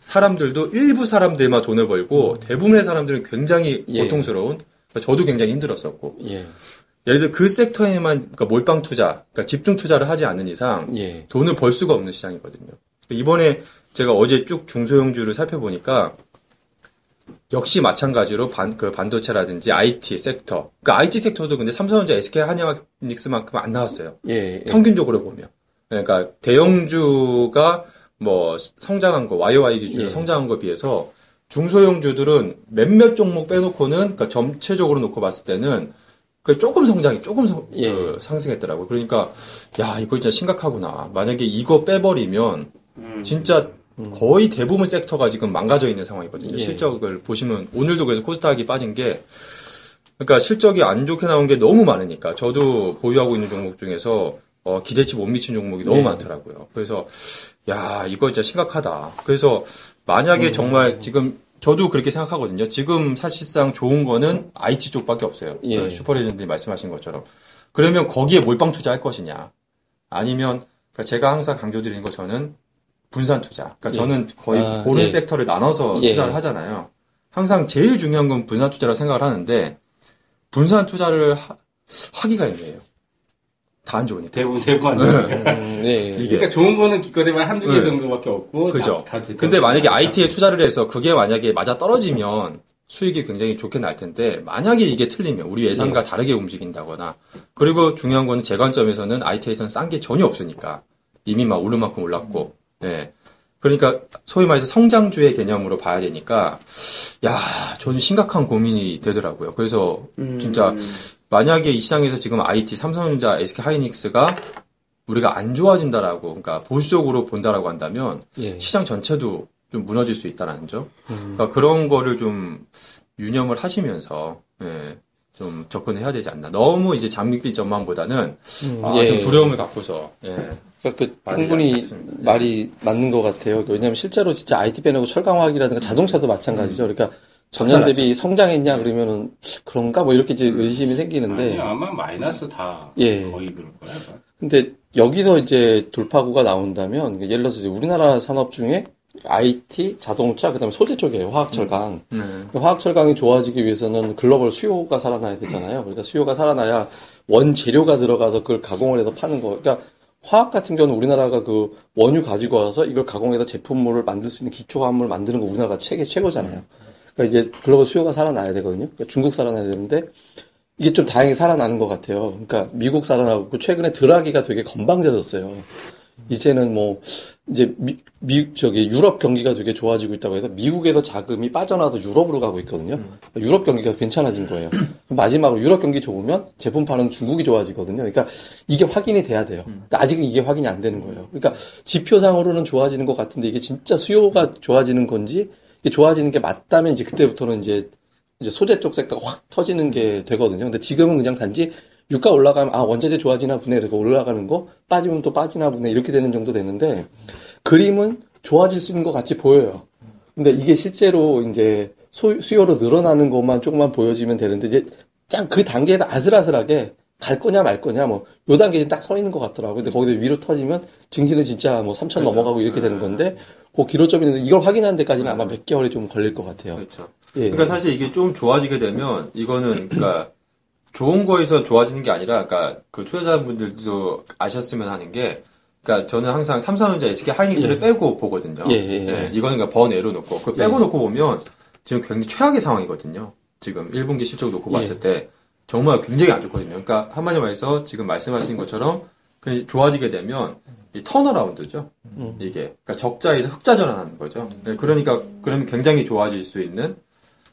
사람들도 일부 사람들만 돈을 벌고 대부분의 사람들은 굉장히 예. 고통스러운 저도 굉장히 힘들었었고 예. 예를 들어 그 섹터에만 그러니까 몰빵 투자 그러니까 집중 투자를 하지 않는 이상 예. 돈을 벌 수가 없는 시장이거든요. 이번에 제가 어제 쭉 중소형주를 살펴보니까 역시 마찬가지로 반, 그 반도체라든지 IT 섹터. 그러니까 IT 섹터도 근데 삼성전자, SK 하이닉스만큼 안 나왔어요. 예. 예. 평균적으로 보면. 그러니까 대형주가 뭐 성장한 거, YOY 기준으로 예. 성장한 거에 비해서 중소형주들은 몇몇 종목 빼놓고는 그러니까 전체적으로 놓고 봤을 때는 그 조금 성장이 조금 성- 예. 그 상승했더라고요. 그러니까 야 이거 진짜 심각하구나. 만약에 이거 빼버리면 진짜 거의 대부분 섹터가 지금 망가져 있는 상황이거든요. 예. 실적을 보시면 오늘도 그래서 코스닥이 빠진 게 그러니까 실적이 안 좋게 나온 게 너무 많으니까 저도 보유하고 있는 종목 중에서 어, 기대치 못 미친 종목이 너무 네. 많더라고요. 그래서 야 이거 진짜 심각하다. 그래서 만약에 음. 정말 지금 저도 그렇게 생각하거든요. 지금 사실상 좋은 거는 IT 쪽밖에 없어요. 예. 그 슈퍼레전드님 말씀하신 것처럼. 그러면 거기에 몰빵 투자할 것이냐? 아니면 그러니까 제가 항상 강조드리는 거 저는 분산 투자. 그러니까 예. 저는 거의 아, 고른 예. 섹터를 나눠서 예. 투자를 하잖아요. 항상 제일 중요한 건 분산 투자라고 생각을 하는데 분산 투자를 하, 기가 애매해요. 다 안 좋으니까. 대부분 대부분 안 좋으니까. 음, 예. 이게 그러니까 좋은 거는 기껏해만 한두 개 네. 정도밖에 없고 그죠. 다, 다 근데 만약에 IT에 투자를 해서 그게 만약에 맞아 떨어지면 수익이 굉장히 좋게 날 텐데 만약에 이게 틀리면 우리 예상과 다르게 움직인다거나 그리고 중요한 거는 제 관점에서는 IT에서는 싼 게 전혀 없으니까 이미 막 오를 만큼 올랐고 예. 그러니까 소위 말해서 성장주의 개념으로 봐야 되니까 야 저는 심각한 고민이 되더라고요. 그래서 진짜 만약에 이 시장에서 지금 IT 삼성전자, SK 하이닉스가 우리가 안 좋아진다라고 그러니까 보수적으로 본다라고 한다면 예. 시장 전체도 좀 무너질 수 있다라는 점. 그러니까 그런 거를 좀 유념을 하시면서 예, 좀 접근해야 되지 않나. 너무 이제 장밋빛 전망보다는 아, 예. 좀 두려움을 갖고서 예. 그러니까 그 충분히 알겠습니다. 말이 맞는 것 같아요. 왜냐하면 실제로 진짜 IT 빼내고 철강화학이라든가 자동차도 마찬가지죠. 그러니까 전년 대비 성장했냐 그러면은 그런가 뭐 이렇게 이제 의심이 생기는데 아니, 아마 마이너스 다 예. 거의 그럴 거야. 근데 여기서 이제 돌파구가 나온다면 예를 들어서 우리나라 산업 중에 IT, 자동차, 그다음에 소재 쪽이에요. 화학 철강. 네. 화학 철강이 좋아지기 위해서는 글로벌 수요가 살아나야 되잖아요. 그러니까 수요가 살아나야 원 재료가 들어가서 그걸 가공을 해서 파는 거. 그러니까 화학 같은 경우는 우리나라가 그 원유 가지고 와서 이걸 가공해서 제품물을 만들 수 있는 기초 화합물을 만드는 거 우리나라가 최고 최고잖아요. 그러니까 이제 글로벌 수요가 살아나야 되거든요. 그러니까 중국 살아나야 되는데 이게 좀 다행히 살아나는 것 같아요. 그러니까 미국 살아나고 최근에 드라기가 되게 건방져졌어요. 이제는 뭐 이제 미, 미 저기 유럽 경기가 되게 좋아지고 있다고 해서 미국에서 자금이 빠져나와서 유럽으로 가고 있거든요. 그러니까 유럽 경기가 괜찮아진 거예요. 마지막으로 유럽 경기 좋으면 제품 파는 중국이 좋아지거든요. 그러니까 이게 확인이 돼야 돼요. 근데 아직은 이게 확인이 안 되는 거예요. 그러니까 지표상으로는 좋아지는 것 같은데 이게 진짜 수요가 좋아지는 건지 좋아지는 게 맞다면 이제 그때부터는 이제 이제 소재 쪽 섹터가 확 터지는 게 되거든요. 근데 지금은 그냥 단지 유가 올라가면 아 원자재 좋아지나 보네 그리고 올라가는 거 빠지면 또 빠지나 보네 이렇게 되는 정도 되는데 그림은 좋아질 수 있는 것 같이 보여요. 근데 이게 실제로 이제 소, 수요로 늘어나는 것만 조금만 보여지면 되는데 이제 짱 그 단계에서 아슬아슬하게 갈 거냐 말 거냐 뭐 요 단계에 딱 서 있는 것 같더라고요. 근데 거기서 위로 터지면 증시는 진짜 뭐 3천 넘어가고 이렇게 되는 건데 그 기로점이 있는데 이걸 확인하는 데까지는 아마 몇 개월이 좀 걸릴 것 같아요. 그렇죠. 예. 그러니까 사실 이게 좀 좋아지게 되면 이거는 그러니까 좋은 거에서 좋아지는 게 아니라 그러니까 그 투자자분들도 아셨으면 하는 게 그러니까 저는 항상 삼성전자, SK 하이닉스를 빼고 보거든요. 예, 예, 예. 이거는 그러니까 번외로 놓고 그 빼고 예. 놓고 보면 지금 굉장히 최악의 상황이거든요. 지금 1분기 실적 놓고 봤을 예. 때 정말 굉장히 안 좋거든요. 그러니까 한마디로 말해서 지금 말씀하신 것처럼 그냥 좋아지게 되면 이 턴어라운드죠. 음. 이게 그러니까 적자에서 흑자 전환하는 거죠. 네, 그러니까 그러면 굉장히 좋아질 수 있는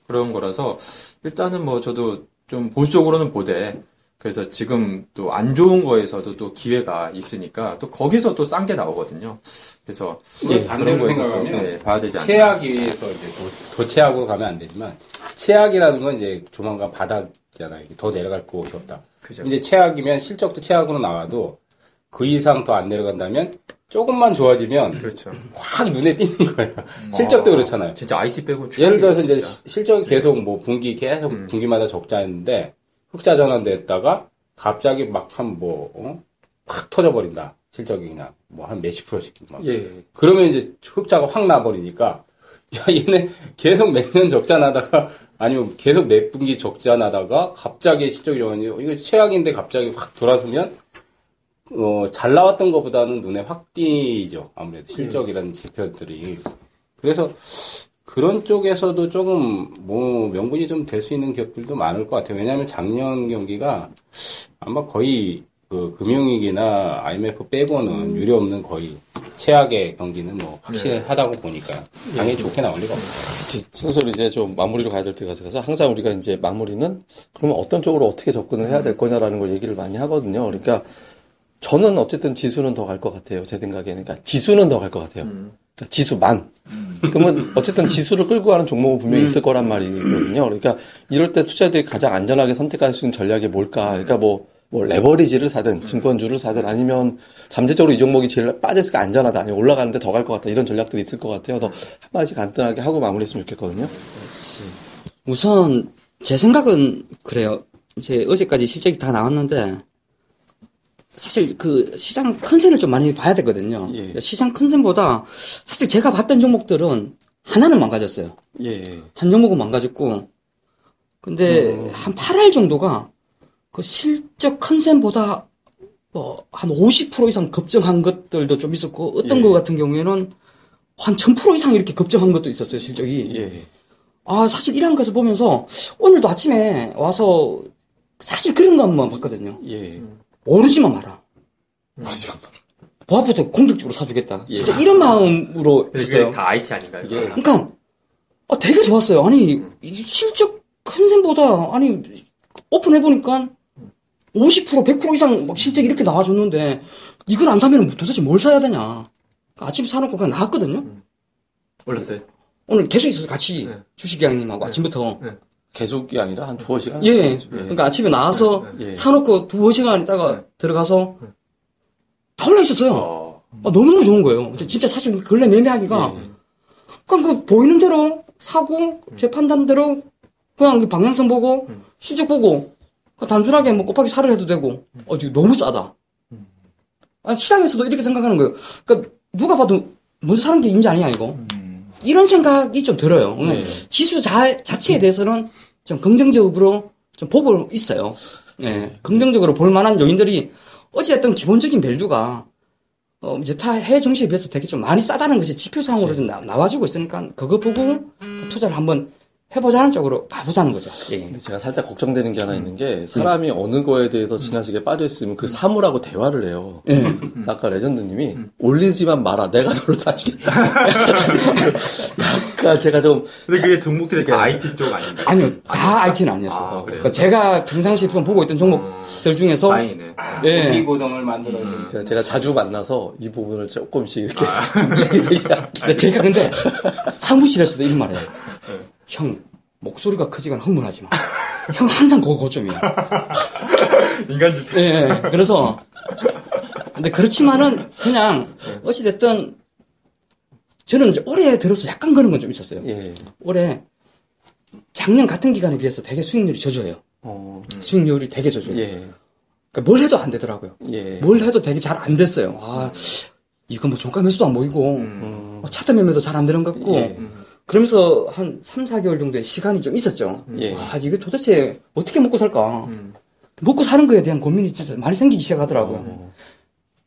그런 거라서 일단은 뭐 저도 좀 보수적으로는 보되 그래서 지금 또 안 좋은 거에서도 또 기회가 있으니까 또 거기서 또 싼 게 나오거든요. 그래서 예, 반대로 생각하면 또, 네, 봐야 되지 않나. 최악에서 이제 더, 더 최악으로 가면 안 되지만 최악이라는 건 이제 조만간 바닥이 잖아요. 더 내려갈 곳이 없다. 그죠. 이제 최악이면 실적도 최악으로 나와도 그 이상 더 안 내려간다면 조금만 좋아지면 그렇죠. 확 눈에 띄는 거예요. 실적도 그렇잖아요. 진짜 IT 빼고 예를 들어서 이제 실적이 계속 뭐 분기 계속 분기마다 적자였는데 흑자 전환됐다가 갑자기 막한 뭐, 어? 확 터져버린다. 실적이 그냥 뭐 한 몇십 프로씩 막. 예. 그러면 이제 흑자가 확 나버리니까 야 얘네 계속 몇 년 적자 나다가 아니면 계속 몇 분기 적자 나다가 갑자기 실적이 좋아니 이거 최악인데 갑자기 확 돌아서면 어, 잘 나왔던 것보다는 눈에 확 띄죠. 아무래도 실적이라는 지표들이. 그래서 그런 쪽에서도 조금 뭐 명분이 좀 될 수 있는 기업들도 많을 것 같아요. 왜냐하면 작년 경기가 아마 거의 그 금융위기나 IMF 빼고는 유례 없는 거의 최악의 경기는 뭐 확실하다고 보니까 당연히 좋게 나올 리가 없어요. 순서를 이제 좀 마무리로 가야 될 때가 돼서 항상 우리가 이제 마무리는 그러면 어떤 쪽으로 어떻게 접근을 해야 될 거냐라는 걸 얘기를 많이 하거든요. 그러니까 저는 어쨌든 지수는 더 갈 것 같아요. 제 생각에는. 그러니까 지수는 더 갈 것 같아요. 그러니까 지수만. 그러면 어쨌든 지수를 끌고 가는 종목은 분명히 있을 거란 말이거든요. 그러니까 이럴 때 투자들이 가장 안전하게 선택할 수 있는 전략이 뭘까? 그러니까 뭐, 뭐 레버리지를 사든 증권주를 사든 아니면 잠재적으로 이 종목이 제일 빠졌으니까 안전하다 아니면 올라가는데 더 갈 것 같다 이런 전략들이 있을 것 같아요. 더 한마디 간단하게 하고 마무리했으면 좋겠거든요. 우선 제 생각은 그래요. 이제 어제까지 실적이 다 나왔는데 사실 그 시장 컨센을 좀 많이 봐야 되거든요. 예. 시장 컨센보다 사실 제가 봤던 종목들은 하나는 망가졌어요. 예. 한 종목은 망가졌고 근데 음. 한 8할 정도가 그 실적 컨센보다 뭐 한 50% 이상 급증한 것들도 좀 있었고 어떤 예. 거 같은 경우에는 한 1000% 이상 이렇게 급증한 것도 있었어요, 실적이. 예. 아, 사실 이런 것을 보면서 오늘도 아침에 와서 사실 그런 것만 봤거든요. 예. 오르지만 마라. 보합부터 공격적으로 사주겠다. 진짜 이런 마음으로 했어요. 다 IT 아닌가요? 예. 그러니까 아, 되게 좋았어요. 아니 이 실적 컨센보다 아니 오픈해 보니까 50% 100% 이상 막 실적 이렇게 나와줬는데 이걸 안 사면 도대체 뭘 사야 되냐. 그러니까 아침에 사놓고 그냥 나왔거든요. 올랐어요. 오늘 계속 있어서 같이 네. 주식기장님하고 아침부터 계속이 아니라 한 두어 시간. 예. 하셨죠. 그러니까 아침에 나와서 예. 사놓고 두어 시간 있다가 들어가서 다 올라 있었어요. 어. 아, 너무너무 좋은 거예요. 진짜 사실 근래 매매하기가 그냥 그 보이는 대로 사고 제 판단대로 그냥 그 방향성 보고 실적 보고 단순하게 뭐 곱하기 살을 해도 되고 어 지금 너무 싸다. 아, 시장에서도 이렇게 생각하는 거예요. 그러니까 누가 봐도 먼저 사는 게 임자 아니냐 이거. 이런 생각이 좀 들어요. 네. 지수 자, 자체에 대해서는 좀 긍정적으로 좀 보고 있어요. 예, 긍정적으로 볼 만한 요인들이 어찌됐든 기본적인 밸류가 어, 여타 해외 증시에 비해서 되게 좀 많이 싸다는 것이 지표상으로 좀 나, 나와주고 있으니까 그거 보고 투자를 한번 해보자는 쪽으로 가보자는 거죠. 예. 제가 살짝 걱정되는 게 하나 있는 게 사람이 어느 거에 대해서 지나치게 빠져 있으면 그 사물하고 대화를 해요. 예. 아까 레전드님이 올리지만 마라. 내가 너를 사주겠다. 약간 제가 좀 근데 그게 종목들이 다 IT 쪽 아닌가요? 아니요, 다 IT는 아니었어요. 아, 그래요? 그러니까 제가 평상시에 좀 보고 있던 종목들 중에서 다행이네. 예. 미고등을 만들어야 돼. 제가- 제가 자주 만나서 이 부분을 조금씩 이렇게 근데 제가 근데 사무실에서도 이런 말해요. 형 목소리가 크지가 흥분하지 마. 형 항상 그거 고점이야. 인간 지표. 예, 예. 그래서 근데 그렇지만은 그냥 어찌 됐든 저는 이제 올해 들어서 약간 그런 건 좀 있었어요. 예. 올해 작년 같은 기간에 비해서 되게 수익률이 저조해요. 어, 수익률이 되게 저조해요. 예. 그러니까 뭘 해도 안 되더라고요. 예. 뭘 해도 되게 잘 안 됐어요. 아, 이거 뭐 종가 매수도 안 보이고, 음. 어, 차트 매매도 잘 안 되는 것 같고, 예. 그러면서 한 3, 4개월 정도의 시간이 좀 있었죠. 예. 아, 이게 도대체 어떻게 먹고 살까? 먹고 사는 거에 대한 고민이 진짜 많이 생기기 시작하더라고요. 어.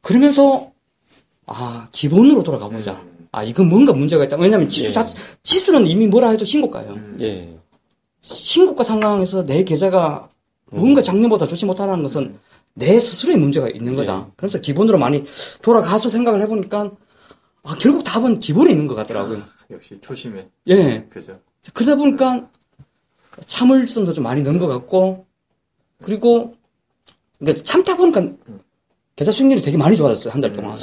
그러면서, 아, 기본으로 돌아가 보자. 아, 이건 뭔가 문제가 있다. 왜냐면 지수 예. 자, 지수는 이미 뭐라 해도 신고가예요. 예. 신고가 상황에서 내 계좌가 뭔가 작년보다 좋지 못하는 것은 내 스스로의 문제가 있는 거다. 그래서 기본으로 많이 돌아가서 생각을 해보니까 아, 결국 답은 기본에 있는 것 같더라고요. 역시 초심에. 예. 그죠. 그러다 보니까 참을성도 좀 많이 는것 같고 그리고 그러니까 참다 보니까 계좌 수익률이 되게 많이 좋아졌어요 한 달 동안.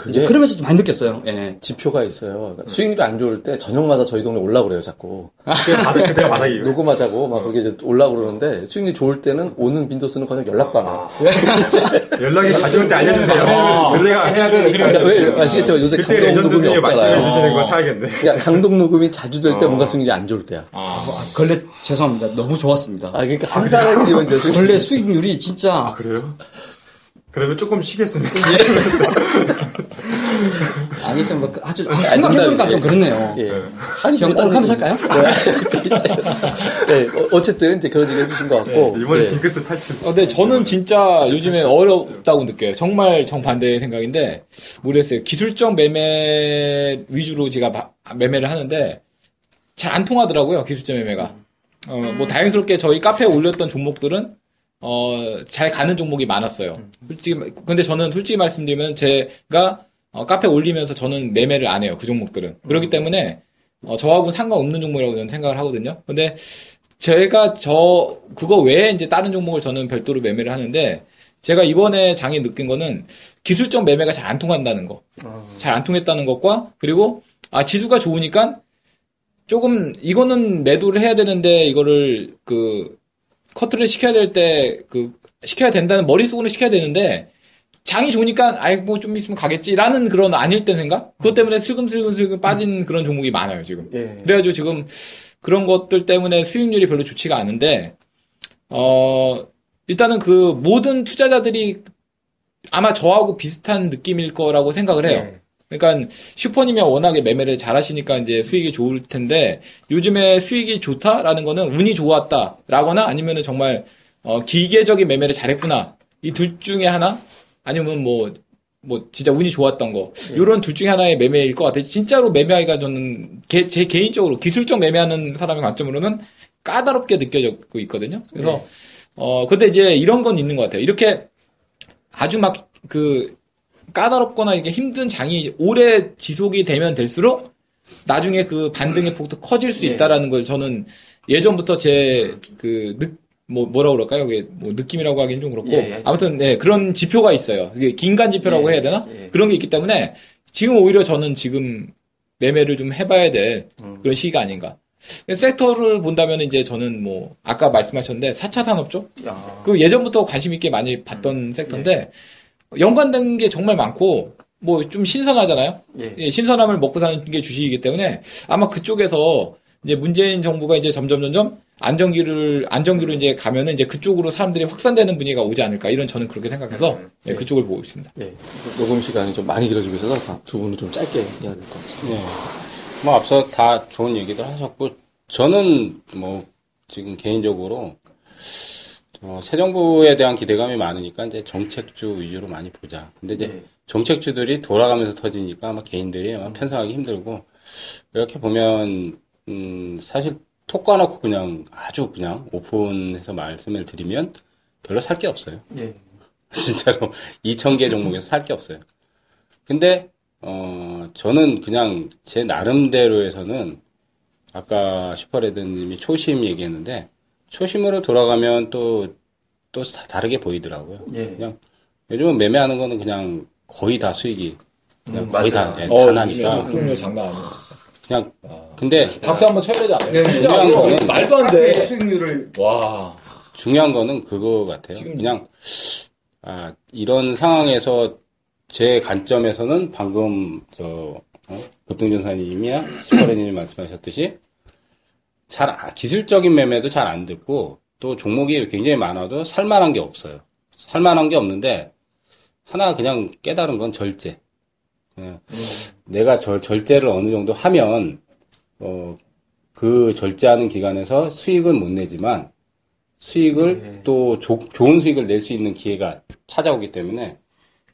그게 그러면서 좀 많이 느꼈어요. 예. 지표가 있어요. 그러니까 수익률이 안 좋을 때 저녁마다 저희 동네 올라 그래요, 자꾸. 그게 바닥, 그때 바닥이에요. 녹음하자고 막 그게 이제 올라 그러는데 수익률이 좋을 때는 오는 빈도수는 그냥 연락도 안 해요. 연락이 자주 올 때 알려주세요. 그때가, 그러니까 왜 아시겠죠? 요새 그때 강동 녹음이 레전드님이 말씀해 없잖아요. 주시는 거 사야겠네. 그러니까 강동 녹음이 자주 될 때 뭔가 수익률이 안 좋을 때야. 아, 걸레 죄송합니다. 너무 좋았습니다. 아 그러니까 한 달에 이제 수익 걸레 수익률이 진짜 아, 그래요? 그러면 조금 쉬겠습니다. 아니 좀 뭐, 아주 아니, 생각해보니까 좀 그렇네요. 예. 아니 형뭐꼭 한번 다른- 살까요? 네, 어, 어쨌든 이제 그런 얘기 해주신 것 같고 이번에 예. 징크스 탈출. 어, 근데 저는 진짜 요즘에 어렵다고 느껴요. 정말 정반대의 생각인데, 모르겠어요. 기술적 매매 위주로 제가 바- 매매를 하는데, 잘 안 통하더라고요, 기술적 매매가. 어, 뭐, 다행스럽게 저희 카페에 올렸던 종목들은, 어, 잘 가는 종목이 많았어요. 솔직히, 근데 저는 솔직히 말씀드리면 제가, 어, 카페 올리면서 저는 매매를 안 해요, 그 종목들은. 그렇기 때문에, 어, 저하고는 상관없는 종목이라고 저는 생각을 하거든요. 근데, 제가 저 그거 외에 이제 다른 종목을 저는 별도로 매매를 하는데 제가 이번에 장에 느낀 거는 기술적 매매가 잘 안 통한다는 거. 잘 안 통했다는 것과 그리고 아 지수가 좋으니까 조금 이거는 매도를 해야 되는데 이거를 그 커트를 시켜야 될 때 그 시켜야 된다는 머릿속으로 시켜야 되는데 장이 좋으니까 아이 뭐 좀 있으면 가겠지라는 그런 아닐 때 생각? 그것 때문에 슬금슬금슬금 빠진 그런 종목이 많아요 지금. 예. 그래가지고 지금 그런 것들 때문에 수익률이 별로 좋지가 않은데, 어, 일단은 그 모든 투자자들이 아마 저하고 비슷한 느낌일 거라고 생각을 해요. 네. 그러니까 슈퍼님이 워낙에 매매를 잘 하시니까 이제 수익이 좋을 텐데, 요즘에 수익이 좋다라는 거는 운이 좋았다라거나 아니면은 정말, 어, 기계적인 매매를 잘했구나. 이 둘 중에 하나? 아니면 뭐, 뭐 진짜 운이 좋았던 거 이런 둘 중에 하나의 매매일 것 같아요. 진짜로 매매하기가 저는 개- 제 개인적으로 기술적 매매하는 사람의 관점으로는 까다롭게 느껴지고 있거든요. 그래서 어 근데 이제 이런 건 있는 것 같아요. 이렇게 아주 막그 까다롭거나 이게 힘든 장이 오래 지속이 되면 될수록 나중에 그 반등의 폭도 커질 수 있다라는 걸 저는 예전부터 제그 뭐 뭐라 그럴까요? 그게 뭐 느낌이라고 하기는 좀 그렇고 예, 예. 아무튼 네, 그런 지표가 있어요. 이게 긴간 지표라고 예, 해야 되나? 예. 그런 게 있기 때문에 지금 오히려 저는 지금 매매를 좀 해봐야 될 그런 시기가 아닌가. 섹터를 본다면 이제 저는 뭐 아까 말씀하셨는데 4차 산업 쪽? 야. 그 예전부터 관심 있게 많이 봤던 섹터인데 연관된 게 정말 많고 뭐 좀 신선하잖아요. 예. 예, 신선함을 먹고 사는 게 주식이기 때문에 아마 그쪽에서 이제 문재인 정부가 이제 점점 점점 안정기를 안정기로 이제 가면은 이제 그쪽으로 사람들이 확산되는 분위기가 오지 않을까 이런 저는 그렇게 생각해서 예, 그쪽을 보고 있습니다. 예. 녹음 시간이 좀 많이 길어지고 있어서 두 분은 좀 짧게 해야 될 것 같습니다. 네. 뭐 앞서 다 좋은 얘기들 하셨고 저는 뭐 지금 개인적으로 어, 새 정부에 대한 기대감이 많으니까 이제 정책주 위주로 많이 보자. 근데 이제 네. 정책주들이 돌아가면서 터지니까 아마 개인들이 아마 편성하기 힘들고 이렇게 보면 음, 사실 톡 까놓고 그냥 아주 그냥 오픈해서 말씀을 드리면 별로 살 게 없어요. 예. 진짜로 2,000개 종목에서 살 게 없어요. 근데 어 저는 그냥 제 나름대로 해서는 아까 슈퍼레드님이 초심 얘기했는데 초심으로 돌아가면 또 또 다르게 보이더라고요. 예. 그냥 요즘은 매매하는 거는 그냥 거의 다 수익이 그냥 음, 거의 맞아요. 다, 예, 어, 다 나니까 적중률 장난 아니에요. 그냥 근데 박수 한번 쳐야 되지 않아요? 진짜 중요한 거는 말도 안 돼. 수익률을 와. 중요한 거는 그거 같아요. 지금- 그냥 아, 이런 상황에서 제 관점에서는 방금 저 어? 급등전사님이야 슈퍼레님이 말씀하셨듯이 잘 아, 기술적인 매매도 잘 안 듣고 또 종목이 굉장히 많아도 살만한 게 없어요. 살만한 게 없는데 하나 그냥 깨달은 건 절제. 그냥 내가 절, 절제를 어느 정도 하면 어, 그 절제하는 기간에서 수익은 못 내지만 수익을 네. 또 조- 좋은 수익을 낼 수 있는 기회가 찾아오기 때문에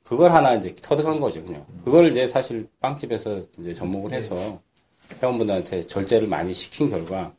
그걸 하나 이제 터득한 거죠, 그냥. 그걸 이제 사실 빵집에서 이제 접목을 해서 회원분들한테 절제를 많이 시킨 결과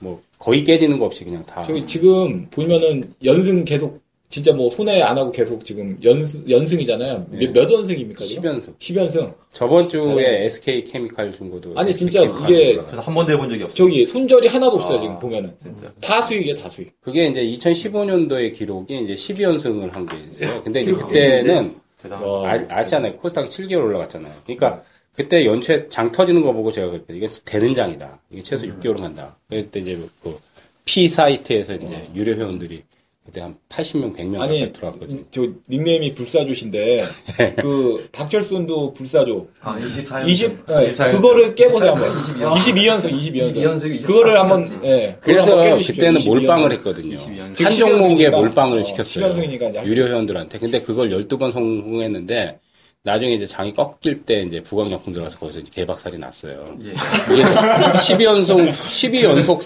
뭐 거의 깨지는 거 없이 그냥 다 저기 지금 보면은 연승 계속 진짜 뭐 손해 안 하고 계속 지금 연승 연승이잖아요. 네. 몇, 몇 연승입니까? 지금? 10연승. 10연승. 저번 주에 SK 케미칼 준 것도 아니 SK 진짜 이게. 저도 한 번도 해본 적이 없어요. 저기 손절이 하나도 없어요 아, 지금 보면은. 진짜. 다 수익이에요 다 수익. 그게 이제 2015년도의 기록이 이제 12연승을 한 게 있어요. 근데 이제 그때는 대단하다. 와. 아, 아시잖아요. 코스닥이 7개월 올라갔잖아요. 그러니까 그때 연초에 장 터지는 거 보고 제가 그랬거든요. 이게 되는 장이다. 이게 최소 6개월은 간다. 그때 이제 그 P 사이트에서 이제 유료 회원들이 그때 한 80명, 100명 아니 가까이 들어왔거든요. 저 닉네임이 불사조신데 그 박철순도 불사조. 아, 24년. 20 네, 24 그거를 깨보자 한번. 22 22연승 22연승. 22연승, 그거를 한번 24 예. 한번 그래서 깨주십시오. 그때는 22연승. 몰빵을 했거든요. 22연승. 한 종목에 10연승이니까. 몰빵을 어, 시켰어요. 10연승이니까 이제 유료 회원들한테. 근데 그걸 12번 성공했는데 나중에 이제 장이 꺾일 때 이제 부광약품 들어가서 거기서 이제 개박살이 났어요. 예. 이게 12연속, 12연속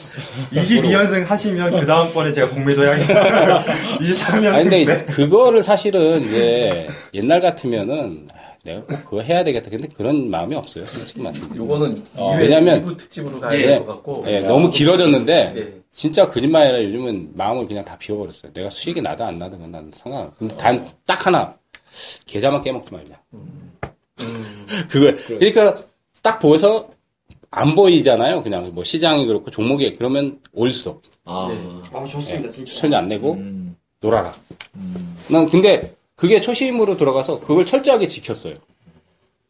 22연승 하시면 그 다음번에 제가 공매도 해야겠다. 23연승 아니, 근데 때. 그거를 사실은 이제 옛날 같으면은 아, 내가 꼭 그거 해야 되겠다. 근데 그런 마음이 없어요. 솔직히 말씀드리면. 요거는 어, 2회 왜냐면- 2부 특집으로 가야 예. 될것 같고. 예, 너무 길어졌는데 예. 진짜 거짓말 아니라 요즘은 마음을 그냥 다 비워버렸어요. 내가 수익이 나든 안 나든 건 나는 상관. 근데 단 딱 하나 계좌만 깨먹지 말자. 그거 그러니까 딱 보여서 안 보이잖아요. 그냥 뭐 시장이 그렇고 종목이 그러면 올수록 아. 아 좋습니다 예, 진짜. 추천이 안 내고 음. 놀아라. 난 근데 그게 초심으로 들어가서 그걸 철저하게 지켰어요.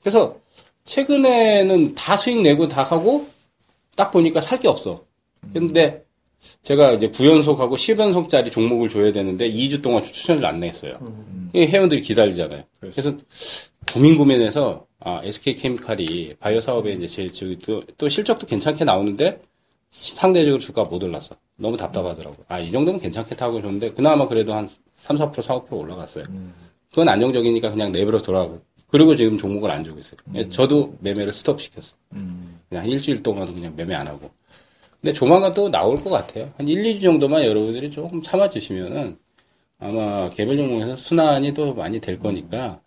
그래서 최근에는 다 수익 내고 다 하고 딱 보니까 살 게 없어. 근데 제가 이제 9연속하고 10연속짜리 종목을 줘야 되는데 2주 동안 추천을 안 냈어요. 이게 회원들이 기다리잖아요. 그래서 고민 고민해서 아, SK 케미칼이 바이오 사업에 이제 제 저기 또, 또 실적도 괜찮게 나오는데 상대적으로 주가 못 올랐어. 너무 답답하더라고. 아, 이 정도면 괜찮겠다 하고 줬는데 그나마 그래도 한 3, 4% 4, 5% 올라갔어요. 그건 안정적이니까 그냥 내버려 돌아가고. 그리고 지금 종목을 안 주고 있어요. 예, 저도 매매를 스톱 시켰어. 그냥 일주일 동안은 그냥 매매 안 하고. 근데 조만간 또 나올 것 같아요. 한 1, 2주 정도만 여러분들이 조금 참아주시면은 아마 개별 종목에서 순환이 또 많이 될 거니까,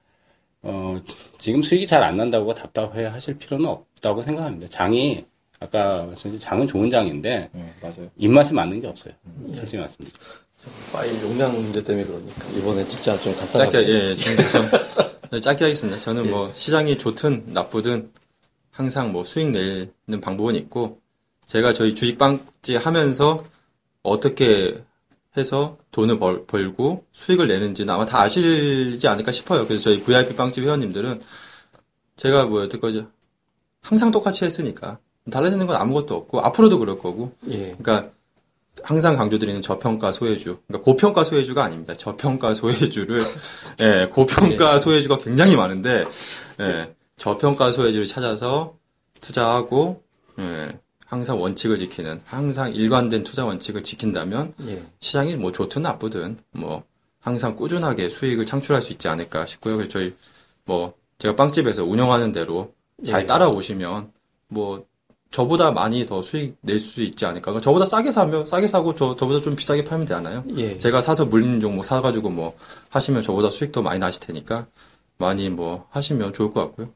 어, 지금 수익이 잘 안 난다고 답답해 하실 필요는 없다고 생각합니다. 장이, 아까 말씀드린 장은 좋은 장인데, 네, 맞아요. 입맛에 맞는 게 없어요. 솔직히 말씀드립니다. 파일 용량 문제 때문에 그러니까 이번에 진짜 좀 짧게, 간단하게 예, 예, 좀, 좀, 네, 짧게 하겠습니다. 저는 뭐, 시장이 좋든 나쁘든 항상 뭐 수익 내는 방법은 있고, 제가 저희 주식빵집 하면서 어떻게 해서 돈을 벌, 벌고 수익을 내는지는 아마 다 아시지 않을까 싶어요. 그래서 저희 VIP 빵집 회원님들은 제가 뭐 여태까지 항상 똑같이 했으니까 달라지는 건 아무것도 없고 앞으로도 그럴 거고 예. 그러니까 항상 강조드리는 저평가 소외주, 그러니까 고평가 소외주가 아닙니다. 저평가 소외주를, 예, 고평가 소외주가 굉장히 많은데, 예, 저평가 소외주를 찾아서 투자하고, 예, 항상 원칙을 지키는 항상 일관된 투자 원칙을 지킨다면 예. 시장이 뭐 좋든 나쁘든 뭐 항상 꾸준하게 수익을 창출할 수 있지 않을까 싶고요. 그래서 저희 뭐 제가 빵집에서 운영하는 대로 잘 예. 따라오시면 뭐 저보다 많이 더 수익 낼 수 있지 않을까. 그러니까 저보다 싸게 사면 싸게 사고 저 저보다 좀 비싸게 팔면 되잖아요. 예. 제가 사서 물리는 종목 사가지고 뭐 하시면 저보다 수익 더 많이 나실 테니까 많이 뭐 하시면 좋을 것 같고요.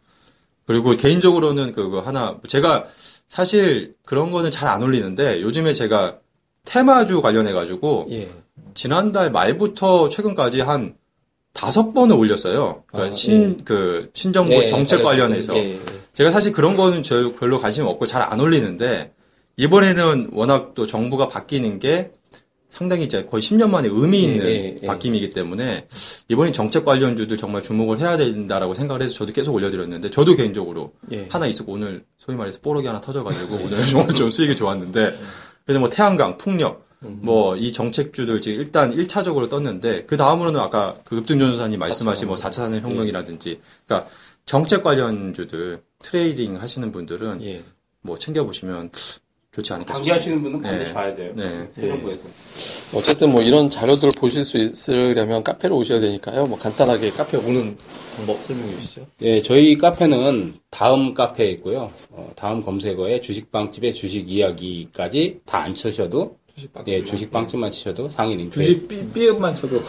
그리고 개인적으로는 그거 하나 제가 사실 그런 거는 잘 안 올리는데 요즘에 제가 테마주 관련해 가지고 예. 지난달 말부터 최근까지 한 다섯 번을 올렸어요. 그러니까 아, 신, 그, 신정부 예, 정책. 관련해서. 예, 예. 제가 사실 그런 거는 저 별로 관심 없고 잘 안 올리는데, 이번에는 워낙 또 정부가 바뀌는 게 상당히 이제 거의 10년 만에 의미 있는 예, 예, 예. 바뀜이기 때문에, 이번에 정책 관련주들 정말 주목을 해야 된다라고 생각을 해서 저도 계속 올려드렸는데, 저도 개인적으로 예. 하나 있었고, 오늘 소위 말해서 뽀록이 하나 터져가지고, 오늘 정말 좀 수익이 좋았는데, 그래서 뭐 태양광, 풍력, 뭐 이 정책주들 지금 일단 1차적으로 떴는데 그 다음으로는 아까 그 급등전도사님 말씀하신 뭐 4차 산업혁명이라든지 그러니까 정책 관련주들 trading 하시는 분들은 예. 뭐 챙겨보시면 좋지 않을까 싶습니다. 장기하시는 분은 반드시 네. 봐야 돼요. 네. 새정부에서. 어쨌든 뭐 이런 자료들을 보실 수 있으려면 카페로 오셔야 되니까요. 뭐 간단하게 카페 오는 방법 설명해 주시죠. 네, 저희 카페는 다음 카페에 있고요. 어, 다음 검색어에 주식빵집의 주식 이야기까지 다 안 쳐셔도 예, 주식빵집만 치셔도 상위 링크 주식 삐, 삐업만 쳐도.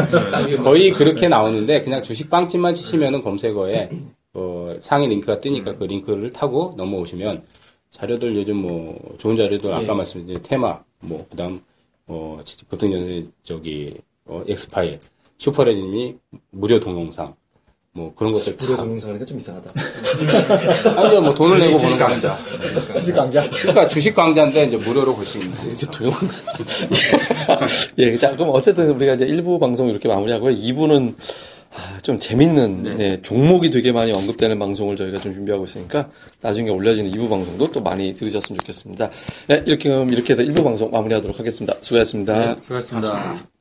거의 그렇게 나오는데 그냥 주식빵집만 치시면은 검색어에 어, 상위 링크가 뜨니까 그 링크를 타고 넘어오시면 자료들 요즘 뭐 좋은 자료들 아까 말씀드린 테마 뭐 그다음 어 급등전 저기 어, 엑스파일 슈퍼레님이 무료 동영상 뭐 그런 것들 무료 다 동영상이니까 좀 이상하다. 아니요 뭐 돈을 내고 보는 거 강자. 주식 강좌? 그러니까 주식 강좌인데 이제 무료로 볼 수 있는 거. 이렇게 동영상. 예, 자, 그럼 어쨌든 우리가 이제 1부 방송 이렇게 마무리하고요. 2부는 아, 좀 재밌는 네, 종목이 되게 많이 언급되는 방송을 저희가 좀 준비하고 있으니까 나중에 올려지는 2부 방송도 또 많이 들으셨으면 좋겠습니다. 네, 이렇게 그럼 이렇게 해서 1부 방송 마무리하도록 하겠습니다. 수고하셨습니다. 수고하셨습니다.